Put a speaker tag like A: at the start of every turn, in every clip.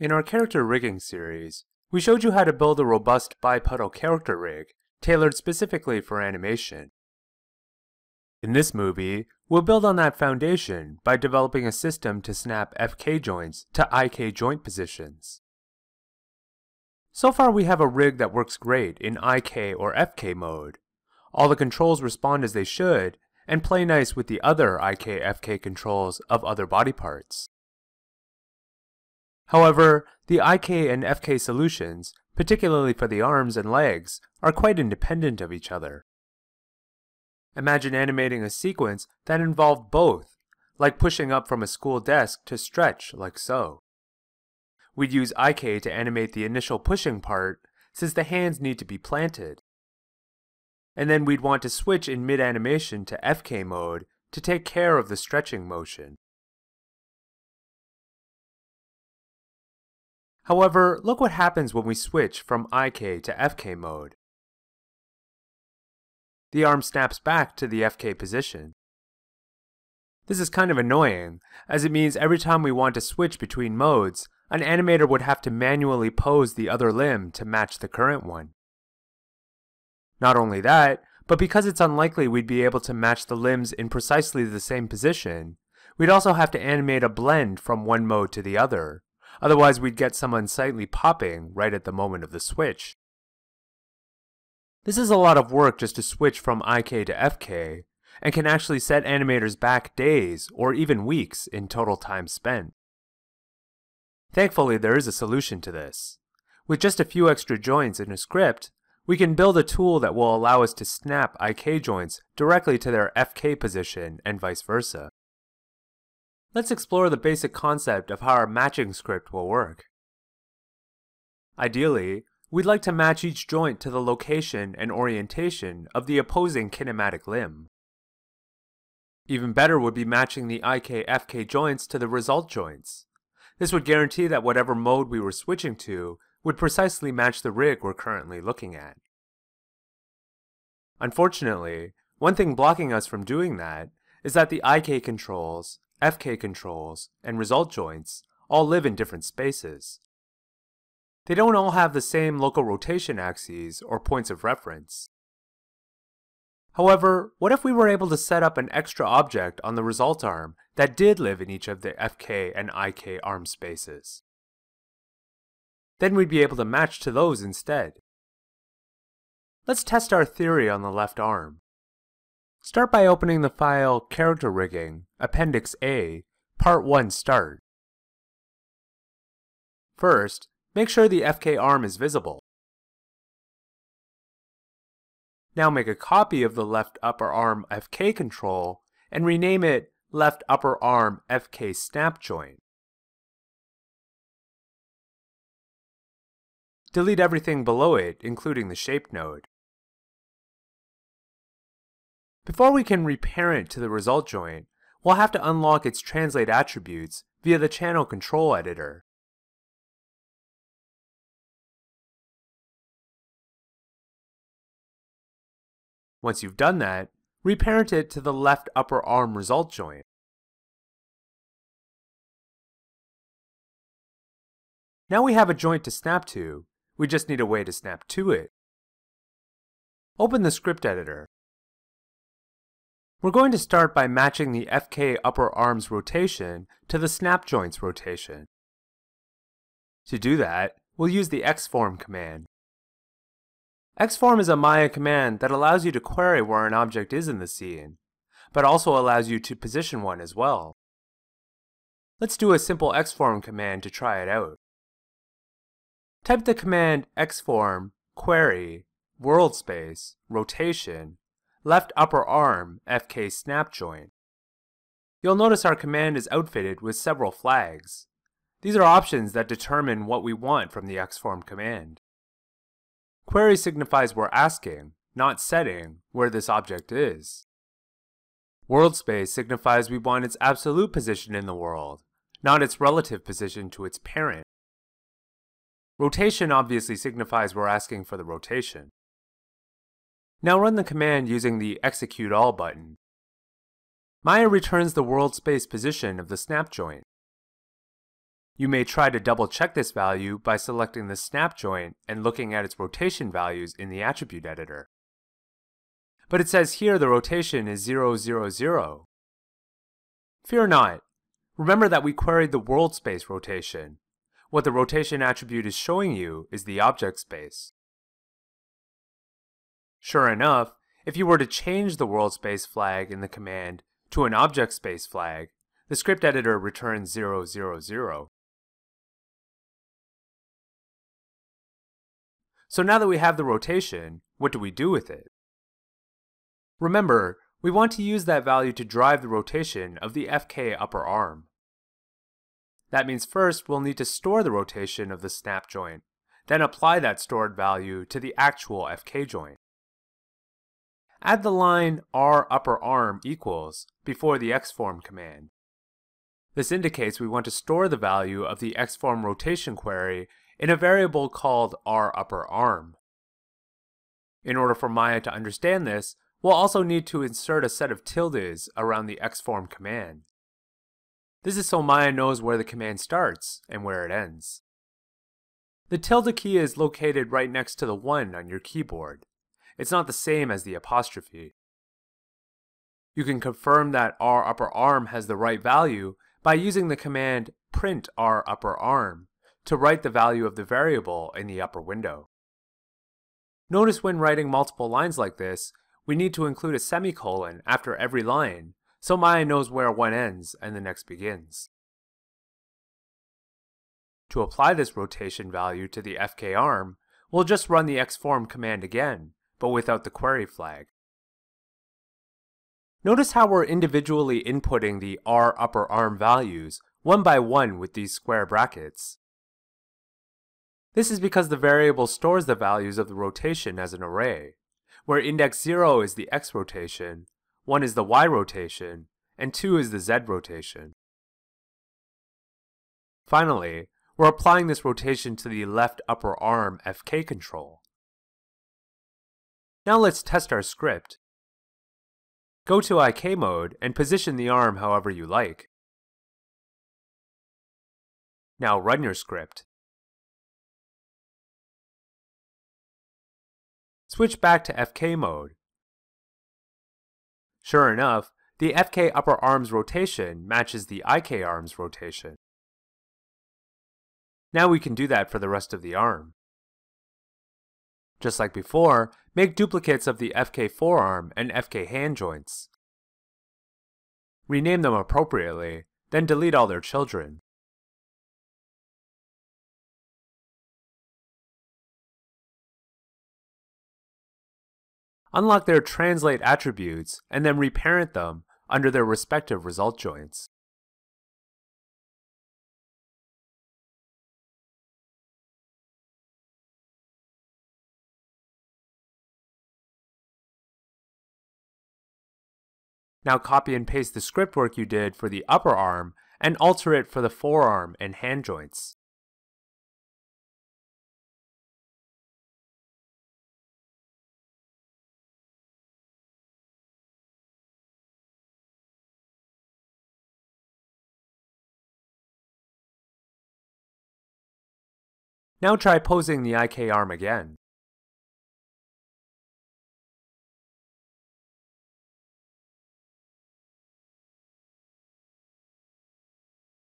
A: In our character rigging series, we showed you how to build a robust bipedal character rig tailored specifically for animation. In this movie, we'll build on that foundation by developing a system to snap FK joints to IK joint positions. So far we have a rig that works great in IK or FK mode. All the controls respond as they should, and play nice with the other IK FK controls of other body parts. However, the IK and FK solutions, particularly for the arms and legs, are quite independent of each other. Imagine animating a sequence that involved both, like pushing up from a school desk to stretch like so. We'd use IK to animate the initial pushing part, since the hands need to be planted. And then we'd want to switch in mid-animation to FK mode to take care of the stretching motion. However, look what happens when we switch from IK to FK mode. The arm snaps back to the FK position. This is kind of annoying, as it means every time we want to switch between modes, an animator would have to manually pose the other limb to match the current one. Not only that, but because it's unlikely we'd be able to match the limbs in precisely the same position, we'd also have to animate a blend from one mode to the other, Otherwise, we'd get some unsightly popping right at the moment of the switch. This is a lot of work just to switch from IK to FK, and can actually set animators back days or even weeks in total time spent. Thankfully, there is a solution to this. With just a few extra joints in a script, we can build a tool that will allow us to snap IK joints directly to their FK position and vice versa. Let's explore the basic concept of how our matching script will work. Ideally, we'd like to match each joint to the location and orientation of the opposing kinematic limb. Even better would be matching the IK-FK joints to the result joints. This would guarantee that whatever mode we were switching to would precisely match the rig we're currently looking at. Unfortunately, one thing blocking us from doing that is that the IK controls FK controls, and result joints all live in different spaces. They don't all have the same local rotation axes or points of reference. However, what if we were able to set up an extra object on the result arm that did live in each of the FK and IK arm spaces? Then we'd be able to match to those instead. Let's test our theory on the left arm. Start by opening the file Character Rigging, Appendix A, Part 1 Start. First, make sure the FK arm is visible. Now make a copy of the left upper arm FK control and rename it left upper arm FK snap joint. Delete everything below it, including the shape node. Before we can reparent to the result joint, we'll have to unlock its translate attributes via the channel control editor. Once you've done that, reparent it to the left upper arm result joint. Now we have a joint to snap to, we just need a way to snap to it. Open the script editor. We're going to start by matching the FK upper arm's rotation to the snap joint's rotation. To do that, we'll use the xform command. xform is a Maya command that allows you to query where an object is in the scene, but also allows you to position one as well. Let's do a simple xform command to try it out. Type the command xform query world space rotation left upper arm FK snap joint. You'll notice our command is outfitted with several flags. These are options that determine what we want from the xform command. Query signifies we're asking, not setting, where this object is. World space signifies we want its absolute position in the world, not its relative position to its parent. Rotation obviously signifies we're asking for the rotation. Now run the command using the Execute All button. Maya returns the world space position of the snap joint. You may try to double check this value by selecting the snap joint and looking at its rotation values in the attribute editor. But it says here the rotation is 0, 0, 0. Fear not. Remember that we queried the world space rotation. What the rotation attribute is showing you is the object space. Sure enough, if you were to change the world space flag in the command to an object space flag, the script editor returns 000. So now that we have the rotation, what do we do with it? Remember, we want to use that value to drive the rotation of the FK upper arm. That means first we'll need to store the rotation of the snap joint, then apply that stored value to the actual FK joint. Add the line r upper arm equals before the xform command. This indicates we want to store the value of the xform rotation query in a variable called r upper arm. In order for Maya to understand this, we'll also need to insert a set of tildes around the xform command. This is so Maya knows where the command starts and where it ends. The tilde key is located right next to the 1 on your keyboard. It's not the same as the apostrophe. You can confirm that r upper arm has the right value by using the command print r upper arm to write the value of the variable in the upper window. Notice when writing multiple lines like this, we need to include a semicolon after every line, so Maya knows where one ends and the next begins. To apply this rotation value to the FK arm, we'll just run the xform command again, but without the query flag. Notice how we're individually inputting the R upper arm values one by one with these square brackets. This is because the variable stores the values of the rotation as an array, where index 0 is the x rotation, 1 is the y rotation, and 2 is the z rotation. Finally, we're applying this rotation to the left upper arm FK control. Now let's test our script. Go to IK mode and position the arm however you like. Now run your script. Switch back to FK mode. Sure enough, the FK upper arm's rotation matches the IK arm's rotation. Now we can do that for the rest of the arm. Just like before, make duplicates of the FK forearm and FK hand joints. Rename them appropriately, then delete all their children. unlock their translate attributes, and then reparent them under their respective result joints. Now copy and paste the script work you did for the upper arm and alter it for the forearm and hand joints. Now try posing the IK arm again.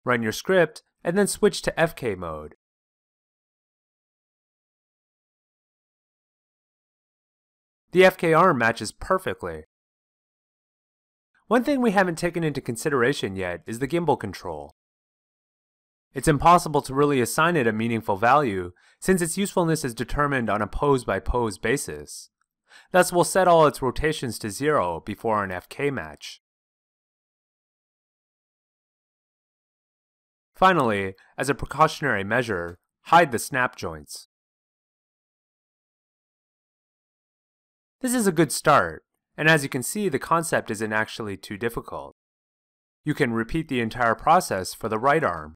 A: Run your script, and then switch to FK mode. The FK arm matches perfectly. One thing we haven't taken into consideration yet is the gimbal control. It's impossible to really assign it a meaningful value, since its usefulness is determined on a pose-by-pose -pose basis. Thus, we'll set all its rotations to zero before an FK match. Finally, as a precautionary measure, hide the snap joints. This is a good start, and as you can see, the concept isn't actually too difficult. You can repeat the entire process for the right arm.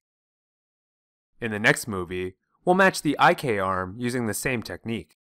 A: In the next movie, we'll match the IK arm using the same technique.